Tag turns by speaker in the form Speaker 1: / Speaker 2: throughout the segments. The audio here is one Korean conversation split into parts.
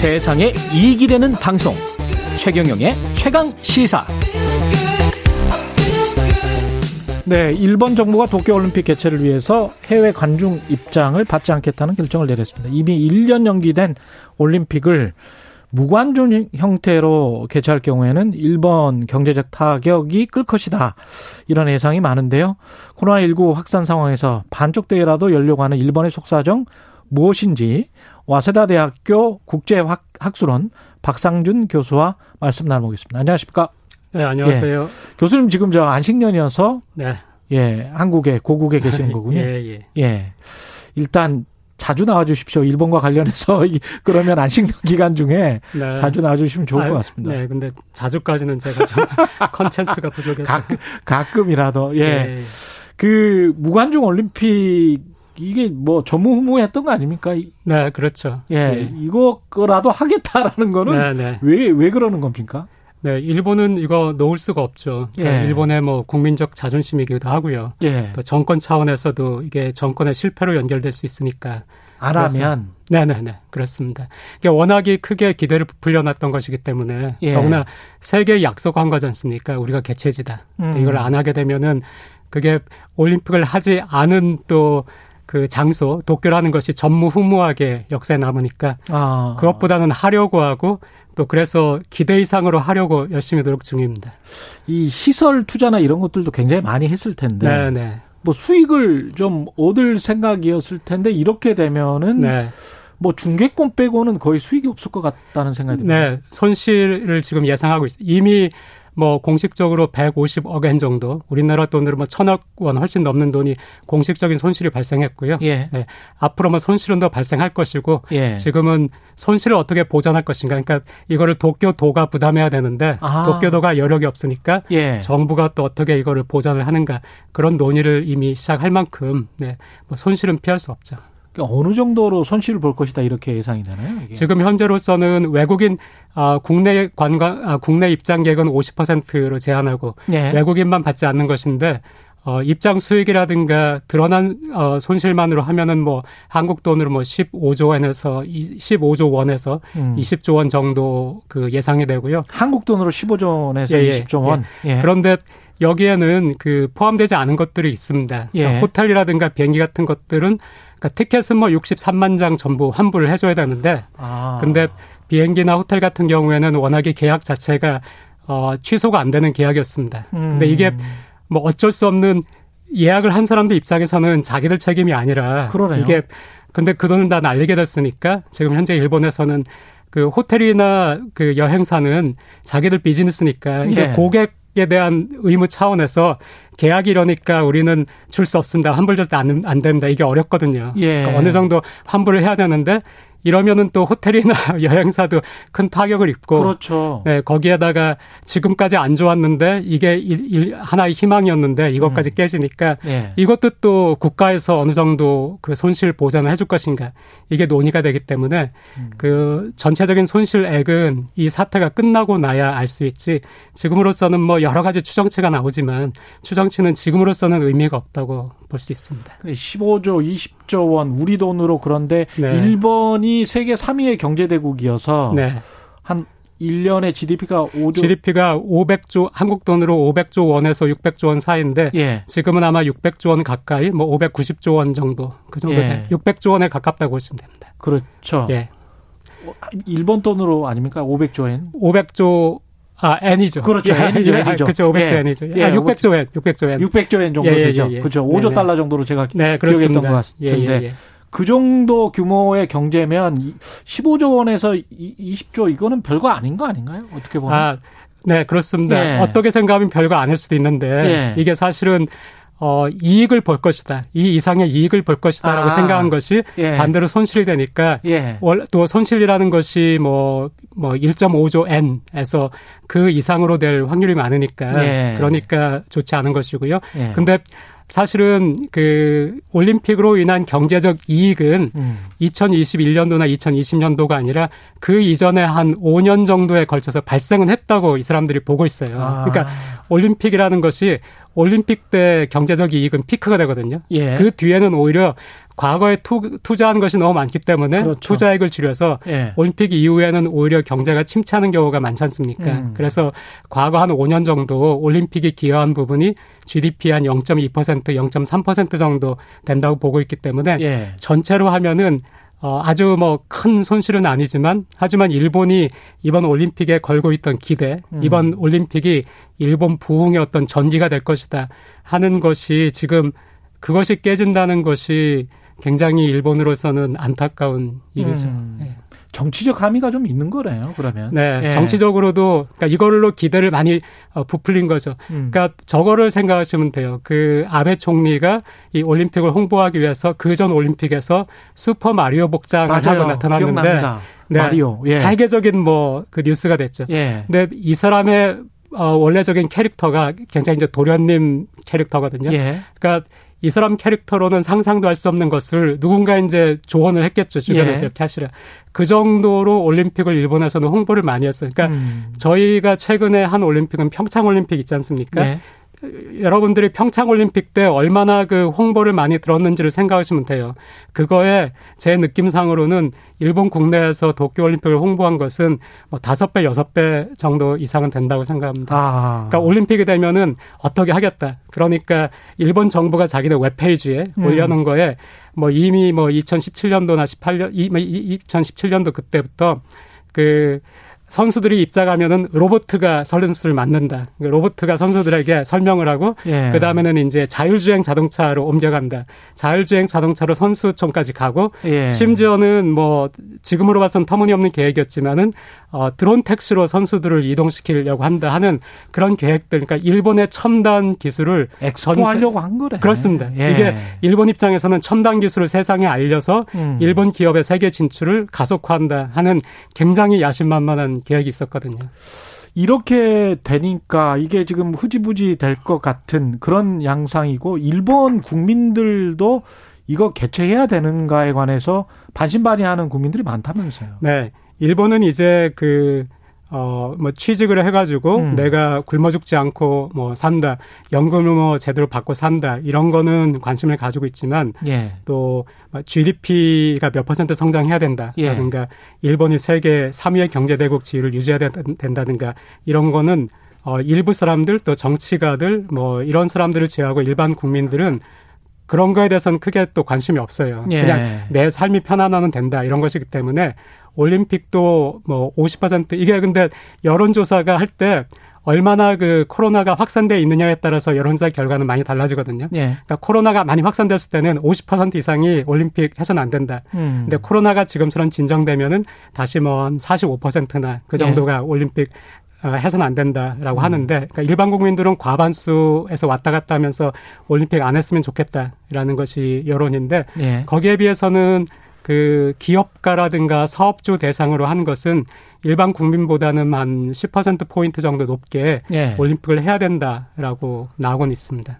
Speaker 1: 세상에 이익이 되는 방송 최경영의 최강 시사
Speaker 2: 네, 일본 정부가 도쿄올림픽 개최를 위해서 해외 관중 입장을 받지 않겠다는 결정을 내렸습니다. 이미 1년 연기된 올림픽을 무관중 형태로 개최할 경우에는 일본 경제적 타격이 끌 것이다. 이런 예상이 많은데요. 코로나19 확산 상황에서 반쪽 대회라도 열려고 하는 일본의 속사정 무엇인지 와세다 대학교 국제학술원 박상준 교수와 말씀 나눠보겠습니다. 안녕하십니까?
Speaker 3: 네, 안녕하세요.
Speaker 2: 예. 교수님 지금 저 안식년이어서
Speaker 3: 네.
Speaker 2: 예, 한국에 고국에 계시는 거군요.
Speaker 3: 예, 예.
Speaker 2: 예. 일단 자주 나와 주십시오. 일본과 관련해서 그러면 안식년 기간 중에 네. 자주 나와 주시면 좋을 아, 것 같습니다.
Speaker 3: 네, 근데 자주까지는 제가 좀 컨텐츠가 부족해서
Speaker 2: 가끔, 가끔이라도 예. 예. 그 무관중 올림픽 이 게 뭐 전무후무했던 거 아닙니까?
Speaker 3: 네, 그렇죠.
Speaker 2: 예, 예. 이거라도 하겠다라는 거는 네, 네. 왜, 왜 그러는 겁니까?
Speaker 3: 네, 일본은 이거 놓을 수가 없죠. 그러니까 예. 일본의 뭐 국민적 자존심이기도 하고요. 예. 또 정권 차원에서도 이게 정권의 실패로 연결될 수 있으니까.
Speaker 2: 안 하면.
Speaker 3: 네네네. 그렇습니다. 이게 워낙에 크게 기대를 부풀려놨던 것이기 때문에 예. 더구나 세계 약속한 거지 않습니까? 우리가 개최지다. 음. 이걸 안 하게 되면은 그게 올림픽을 하지 않은 또 그 장소 도쿄라는 것이 전무후무하게 역사에 남으니까 아. 그것보다는 하려고 하고 또 그래서 기대 이상으로 하려고 열심히 노력 중입니다.
Speaker 2: 이 시설 투자나 이런 것들도 굉장히 많이 했을 텐데. 네네. 네. 뭐 수익을 좀 얻을 생각이었을 텐데 이렇게 되면은 네. 뭐 중개권 빼고는 거의 수익이 없을 것 같다는 생각이 듭니다.
Speaker 3: 네, 손실을 지금 예상하고 있습니다. 이미 뭐 공식적으로 150억 엔 정도, 우리나라 돈으로 뭐 천억 원 훨씬 넘는 돈이 공식적인 손실이 발생했고요. 예. 네. 앞으로 뭐 손실은 더 발생할 것이고 예. 지금은 손실을 어떻게 보전할 것인가. 그러니까 이거를 도쿄도가 부담해야 되는데 아. 도쿄도가 여력이 없으니까 예. 정부가 또 어떻게 이거를 보전을 하는가 그런 논의를 이미 시작할 만큼 네. 뭐 손실은 피할 수 없죠.
Speaker 2: 그러니까 어느 정도로 손실을 볼 것이다 이렇게 예상이 되나요?
Speaker 3: 이게? 지금 현재로서는 외국인 아, 국내 관광 아, 국내 입장객은 50%로 제한하고 네. 외국인만 받지 않는 것인데 어, 입장 수익이라든가 드러난 어, 손실만으로 하면은 뭐 한국 돈으로 뭐 15조 원에서 15조 원에서 음. 20조 원 정도 그 예상이 되고요.
Speaker 2: 한국 돈으로 15조 원에서 예, 예, 20조 원.
Speaker 3: 예. 예. 그런데 여기에는 그 포함되지 않은 것들이 있습니다. 그러니까 예. 호텔이라든가 비행기 같은 것들은 그러니까 티켓은 뭐 63만 장 전부 환불을 해줘야 되는데, 아. 근데 비행기나 호텔 같은 경우에는 워낙에 계약 자체가 어, 취소가 안 되는 계약이었습니다. 음. 근데 이게 뭐 어쩔 수 없는 예약을 한 사람들 입장에서는 자기들 책임이 아니라 그러네요. 이게 근데 그 돈을 다 날리게 됐으니까 지금 현재 일본에서는 그 호텔이나 그 여행사는 자기들 비즈니스니까 이게 예. 고객 에 대한 의무 차원에서 계약이 이러니까 우리는 줄 수 없습니다. 환불 절대 안, 안 됩니다. 이게 어렵거든요. 예. 그러니까 어느 정도 환불을 해야 되는데 이러면은 또 호텔이나 여행사도 큰 타격을 입고
Speaker 2: 그렇죠.
Speaker 3: 네, 거기에다가 지금까지 안 좋았는데 이게 일, 일, 하나의 희망이었는데 이것까지 음. 깨지니까 네. 이것도 또 국가에서 어느 정도 그 손실 보전을 해줄 것인가 이게 논의가 되기 때문에 음. 그 전체적인 손실액은 이 사태가 끝나고 나야 알 수 있지 지금으로서는 뭐 여러 가지 추정치가 나오지만 추정치는 지금으로서는 의미가 없다고 볼 수 있습니다.
Speaker 2: 15조, 20조 원 우리 돈으로 그런데 네. 일본이 일본이 세계 3위의 경제대국이어서 네. 한 1년에 GDP가 5조
Speaker 3: GDP가 500조 한국 돈으로 500조 원에서 600조 원 사이인데 예. 지금은 아마 600조 원 가까이 뭐 590조 원 정도 그 정도 예. 600조 원에 가깝다고 보시면 됩니다.
Speaker 2: 그렇죠. 예. 일본 돈으로 아닙니까? 500조 엔?
Speaker 3: 500조 아, N이죠.
Speaker 2: 그렇죠.
Speaker 3: 예,
Speaker 2: N이죠. 예, N이죠.
Speaker 3: 그렇죠. 500조 예. N이죠. 예, 아, 600조 N, 600조 N.
Speaker 2: 600조 N 정도 예, 예 되죠. 예, 그렇죠. 5조 네네. 달러 정도로 제가 네, 기억했던 것 같은데. 그 정도 규모의 경제면 15조 원에서 20조 이거는 별거 아닌 거 아닌가요? 어떻게 보면. 아,
Speaker 3: 네, 그렇습니다. 예. 어떻게 생각하면 별거 아닐 수도 있는데 예. 이게 사실은 어, 이익을 볼 것이다. 이 이상의 이익을 볼 것이다 라고 아, 생각한 것이 예. 반대로 손실이 되니까 예. 또 손실이라는 것이 뭐, 뭐 1.5조 N에서 그 이상으로 될 확률이 많으니까 예. 그러니까 좋지 않은 것이고요. 예. 근데 사실은 그 올림픽으로 인한 경제적 이익은 음. 2021년도나 2020년도가 아니라 그 이전에 한 5년 정도에 걸쳐서 발생은 했다고 이 사람들이 보고 있어요. 아. 그러니까 올림픽이라는 것이 올림픽 때 경제적 이익은 피크가 되거든요. 예. 그 뒤에는 오히려 과거에 투, 자한 것이 너무 많기 때문에 그렇죠. 투자액을 줄여서 예. 올림픽 이후에는 오히려 경제가 침체하는 경우가 많지 않습니까? 음. 그래서 과거 한 5년 정도 올림픽이 기여한 부분이 GDP 한 0.2%, 0.3% 정도 된다고 보고 있기 때문에 예. 전체로 하면은 어, 아주 뭐 큰 손실은 아니지만 하지만 일본이 이번 올림픽에 걸고 있던 기대, 음. 이번 올림픽이 일본 부흥의 어떤 전기가 될 것이다 하는 것이 지금 그것이 깨진다는 것이 굉장히 일본으로서는 안타까운 일이죠. 음. 네.
Speaker 2: 정치적 함의가 좀 있는 거네요. 그러면
Speaker 3: 네, 예. 정치적으로도 그러니까 이걸로 기대를 많이 어, 부풀린 거죠. 음. 그러니까 저거를 생각하시면 돼요. 그 아베 총리가 이 올림픽을 홍보하기 위해서 그 전 올림픽에서 슈퍼 마리오 복장을 맞아요. 하고 나타났는데
Speaker 2: 기억납니다. 네, 마리오
Speaker 3: 예. 세계적인 뭐 그 뉴스가 됐죠. 예. 근데 이 사람의 어, 원래적인 캐릭터가 굉장히 이제 도련님 캐릭터거든요. 예. 그러니까 이 사람 캐릭터로는 상상도 할 수 없는 것을 누군가 이제 조언을 했겠죠 주변에서 예. 이렇게 하시라. 그 정도로 올림픽을 일본에서는 홍보를 많이 했어요. 그러니까 음. 저희가 최근에 한 올림픽은 평창 올림픽 있지 않습니까? 예. 여러분들이 평창 올림픽 때 얼마나 그 홍보를 많이 들었는지를 생각하시면 돼요. 그거에 제 느낌상으로는 일본 국내에서 도쿄 올림픽을 홍보한 것은 뭐 다섯 배, 여섯 배 정도 이상은 된다고 생각합니다. 아. 그러니까 올림픽이 되면은 어떻게 하겠다. 그러니까 일본 정부가 자기네 웹페이지에 음. 올려놓은 거에 뭐 이미 뭐 2017년도나 18년, 2017년도 그때부터 그 선수들이 입장하면은 로보트가 선수를 맞는다. 로보트가 선수들에게 설명을 하고 예. 그 다음에는 이제 자율주행 자동차로 옮겨간다. 자율주행 자동차로 선수촌까지 가고 예. 심지어는 뭐 지금으로 봐서는 터무니없는 계획이었지만은 어, 드론 택시로 선수들을 이동시키려고 한다 하는 그런 계획들. 그러니까 일본의 첨단 기술을
Speaker 2: 엑스포하려고 한 거래.
Speaker 3: 그렇습니다. 예. 이게 일본 입장에서는 첨단 기술을 세상에 알려서 음. 일본 기업의 세계 진출을 가속화한다 하는 굉장히 야심만만한 계획이 있었거든요.
Speaker 2: 이렇게 되니까 이게 지금 흐지부지 될 것 같은 그런 양상이고 일본 국민들도 이거 개최해야 되는가에 관해서 반신반의하는 국민들이 많다면서요.
Speaker 3: 네. 일본은 이제 그, 어, 뭐 취직을 해가지고 음. 내가 굶어 죽지 않고 뭐 산다. 연금을 뭐 제대로 받고 산다. 이런 거는 관심을 가지고 있지만 예. 또 GDP가 몇 퍼센트 성장해야 된다. 예. 라든가 일본이 세계 3위의 경제대국 지위를 유지해야 된다든가 이런 거는 어, 일부 사람들 또 정치가들 뭐 이런 사람들을 제외하고 일반 국민들은 그런 거에 대해서는 크게 또 관심이 없어요. 예. 그냥 내 삶이 편안하면 된다 이런 것이기 때문에 올림픽도 뭐 50% 이게 근데 여론조사가 할 때 얼마나 그 코로나가 확산돼 있느냐에 따라서 여론조사 결과는 많이 달라지거든요. 예. 그러니까 코로나가 많이 확산됐을 때는 50% 이상이 올림픽 해서는 안 된다. 음. 근데 코로나가 지금처럼 진정되면은 다시 뭐 45%나 그 정도가 예. 올림픽 어, 해서는 안 된다라고 음. 하는데 그러니까 일반 국민들은 과반수에서 왔다 갔다 하면서 올림픽 안 했으면 좋겠다라는 것이 여론인데 예. 거기에 비해서는 그 기업가라든가 사업주 대상으로 한 것은 일반 국민보다는 한 10% 포인트 정도 높게 예. 올림픽을 해야 된다라고 나오곤 있습니다.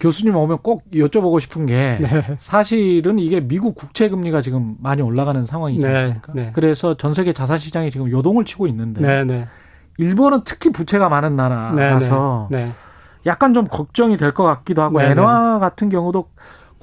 Speaker 2: 교수님 오면 꼭 여쭤보고 싶은 게 네. 사실은 이게 미국 국채 금리가 지금 많이 올라가는 상황이지 네. 않습니까? 네. 네. 그래서 전 세계 자산 시장이 지금 요동을 치고 있는데 네, 네. 일본은 특히 부채가 많은 나라라서 약간 좀 걱정이 될 것 같기도 하고 엔화 같은 경우도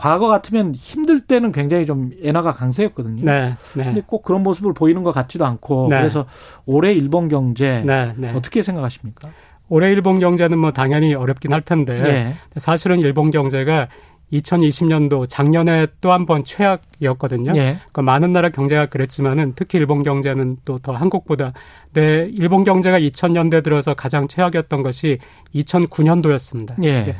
Speaker 2: 과거 같으면 힘들 때는 굉장히 좀 엔화가 강세였거든요. 네, 네. 근데 꼭 그런 모습을 보이는 것 같지도 않고 네. 그래서 올해 일본 경제 네, 네. 어떻게 생각하십니까?
Speaker 3: 올해 일본 경제는 뭐 당연히 어렵긴 할 텐데 네. 사실은 일본 경제가 2020년도 작년에 또 한 번 최악이었거든요. 예. 그러니까 많은 나라 경제가 그랬지만은 특히 일본 경제는 또 더 한국보다 네, 일본 경제가 2000년대 들어서 가장 최악이었던 것이 2009년도였습니다. 예.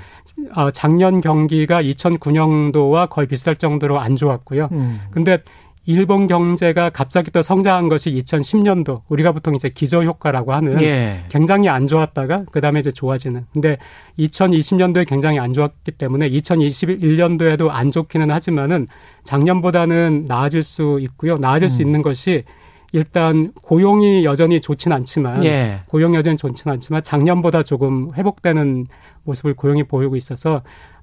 Speaker 3: 어, 작년 경기가 2009년도와 거의 비슷할 정도로 안 좋았고요. 음. 근데 일본 경제가 갑자기 또 성장한 것이 2010년도 우리가 보통 이제 기저 효과라고 하는 예. 굉장히 안 좋았다가 그다음에 이제 좋아지는. 근데 2020년도에 굉장히 안 좋았기 때문에 2021년도에도 안 좋기는 하지만은 작년보다는 나아질 수 있고요. 나아질 음. 수 있는 것이 일단 고용이 여전히 좋진 않지만 예. 고용 여전히 좋지는 않지만 작년보다 조금 회복되는 모습을 고용이 보이고 있어서 어,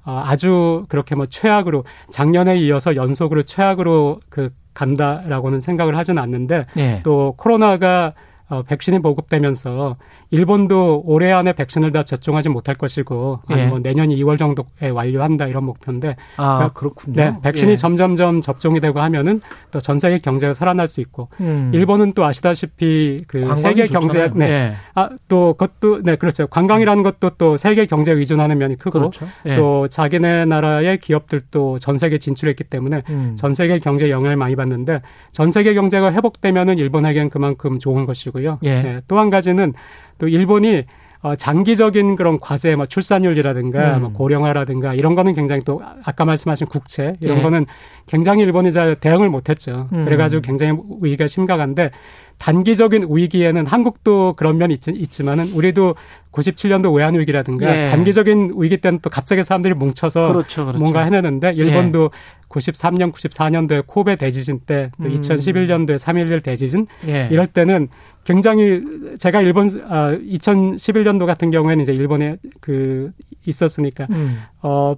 Speaker 3: 아주 그렇게 뭐 최악으로 작년에 이어서 연속으로 최악으로 그 간다라고는 생각을 하지는 않는데 예. 또 코로나가 어, 백신이 보급되면서 일본도 올해 안에 백신을 다 접종하지 못할 것이고 예. 아니 뭐 내년 2월 정도에 완료한다 이런 목표인데
Speaker 2: 아 그러니까, 그렇군요.
Speaker 3: 네, 백신이 예. 점점점 접종이 되고 하면은 또 전 세계 경제가 살아날 수 있고 음. 일본은 또 아시다시피 그 세계 경제 네. 예. 아또 그것도 네 그렇죠. 관광이라는 것도 또 세계 경제에 의존하는 면이 크고 그렇죠. 예. 또 자기네 나라의 기업들도 전 세계 진출했기 때문에 음. 전 세계 경제에 영향을 많이 받는데 전 세계 경제가 회복되면은 일본에겐 그만큼 좋은 것이고 요. 예. 네, 또한 가지는 또 일본이 어, 장기적인 그런 과제, 뭐 출산율이라든가, 음. 뭐 고령화라든가 이런 거는 굉장히 또 아까 말씀하신 국채 이런 예. 거는 굉장히 일본이 잘 대응을 못했죠. 음. 그래가지고 굉장히 위기가 심각한데 단기적인 위기에는 한국도 그런 면이 있, 지만은 우리도 97년도 외환 위기라든가 예. 단기적인 위기 때는 또 갑자기 사람들이 뭉쳐서 그렇죠, 그렇죠. 뭔가 해내는데 일본도 예. 93년, 94년도에 코베 대지진 때, 또 음. 2011년도에 3.11 대지진 예. 이럴 때는 굉장히 제가 일본 아 2011년도 같은 경우에는 이제 일본에 그 있었으니까 음. 어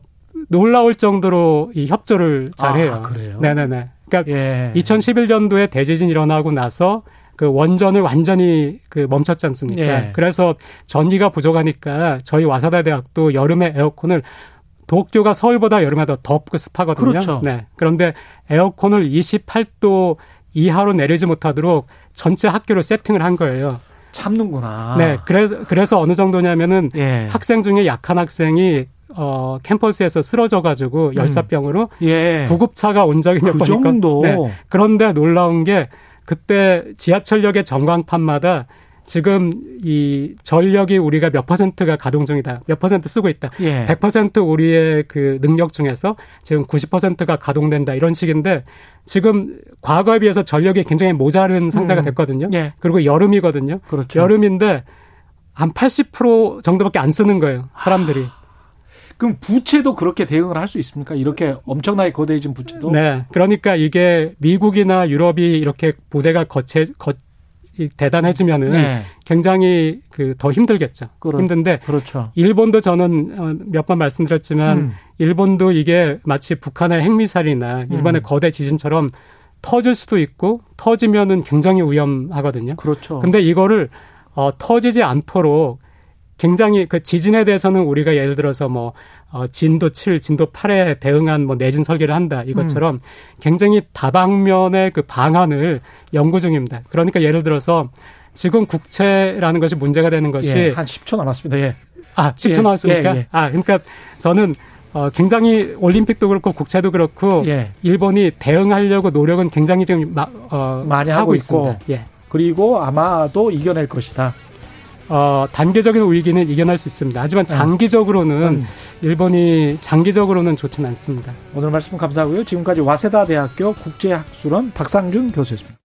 Speaker 3: 놀라울 정도로 이 협조를 잘해요.
Speaker 2: 아, 그래요?
Speaker 3: 네네네. 그러니까 예. 2011년도에 대지진 일어나고 나서 그 원전을 완전히 그 멈췄지 않습니까? 예. 그래서 전기가 부족하니까 저희 와사다 대학도 여름에 에어컨을 도쿄가 서울보다 여름에 더 덥고 습하거든요.
Speaker 2: 그렇죠.
Speaker 3: 네. 그런데 에어컨을 28도 이하로 내리지 못하도록 전체 학교를 세팅을 한 거예요.
Speaker 2: 참는구나.
Speaker 3: 네. 그래서, 그래서 어느 정도냐면은 예. 학생 중에 약한 학생이 어, 캠퍼스에서 쓰러져 가지고 음. 열사병으로 예. 구급차가 온 적이 몇
Speaker 2: 그
Speaker 3: 번있고 네. 그런데 놀라운 게 그때 지하철역의 전광판마다 지금 이 전력이 우리가 몇 퍼센트가 가동 중이다. 몇 퍼센트 쓰고 있다. 예. 100% 우리의 그 능력 중에서 지금 90%가 가동된다. 이런 식인데 지금 과거에 비해서 전력이 굉장히 모자른 상태가 음. 됐거든요. 음. 예. 그리고 여름이거든요.
Speaker 2: 그렇죠.
Speaker 3: 여름인데 한 80% 정도밖에 안 쓰는 거예요. 사람들이. 하...
Speaker 2: 그럼 부채도 그렇게 대응을 할 수 있습니까? 이렇게 엄청나게 거대해진 부채도?
Speaker 3: 네. 그러니까 이게 미국이나 유럽이 이렇게 부대가 거체, 거, 대단해지면은 네. 굉장히 그 더 힘들겠죠. 그렇, 힘든데 그렇죠. 일본도 저는 어, 몇번 말씀드렸지만 음. 일본도 이게 마치 북한의 핵미사일이나 일본의 음. 거대 지진처럼 터질 수도 있고 터지면은 굉장히 위험하거든요.
Speaker 2: 그렇죠.
Speaker 3: 근데 이거를 어 터지지 않도록 굉장히 그 지진에 대해서는 우리가 예를 들어서 뭐 어, 진도 7, 진도 8에 대응한 뭐 내진 설계를 한다 이것처럼 음. 굉장히 다방면의 그 방안을 연구 중입니다. 그러니까 예를 들어서 지금 국채라는 것이 문제가 되는 것이 예,
Speaker 2: 한 10초 남았습니다. 예.
Speaker 3: 아, 10초 예, 남았습니까? 예, 예. 아, 그러니까 저는 어, 굉장히 올림픽도 그렇고 국채도 그렇고 예. 일본이 대응하려고 노력은 굉장히 지금 마, 어,
Speaker 2: 많이 하고, 하고 있습니다. 예. 그리고 아마도 이겨낼 것이다.
Speaker 3: 어, 단계적인 위기는 이겨낼 수 있습니다. 하지만 네. 장기적으로는 음. 일본이 장기적으로는 좋지는 않습니다.
Speaker 2: 오늘 말씀 감사하고요. 지금까지 와세다 대학교 국제학술원 박상준 교수였습니다.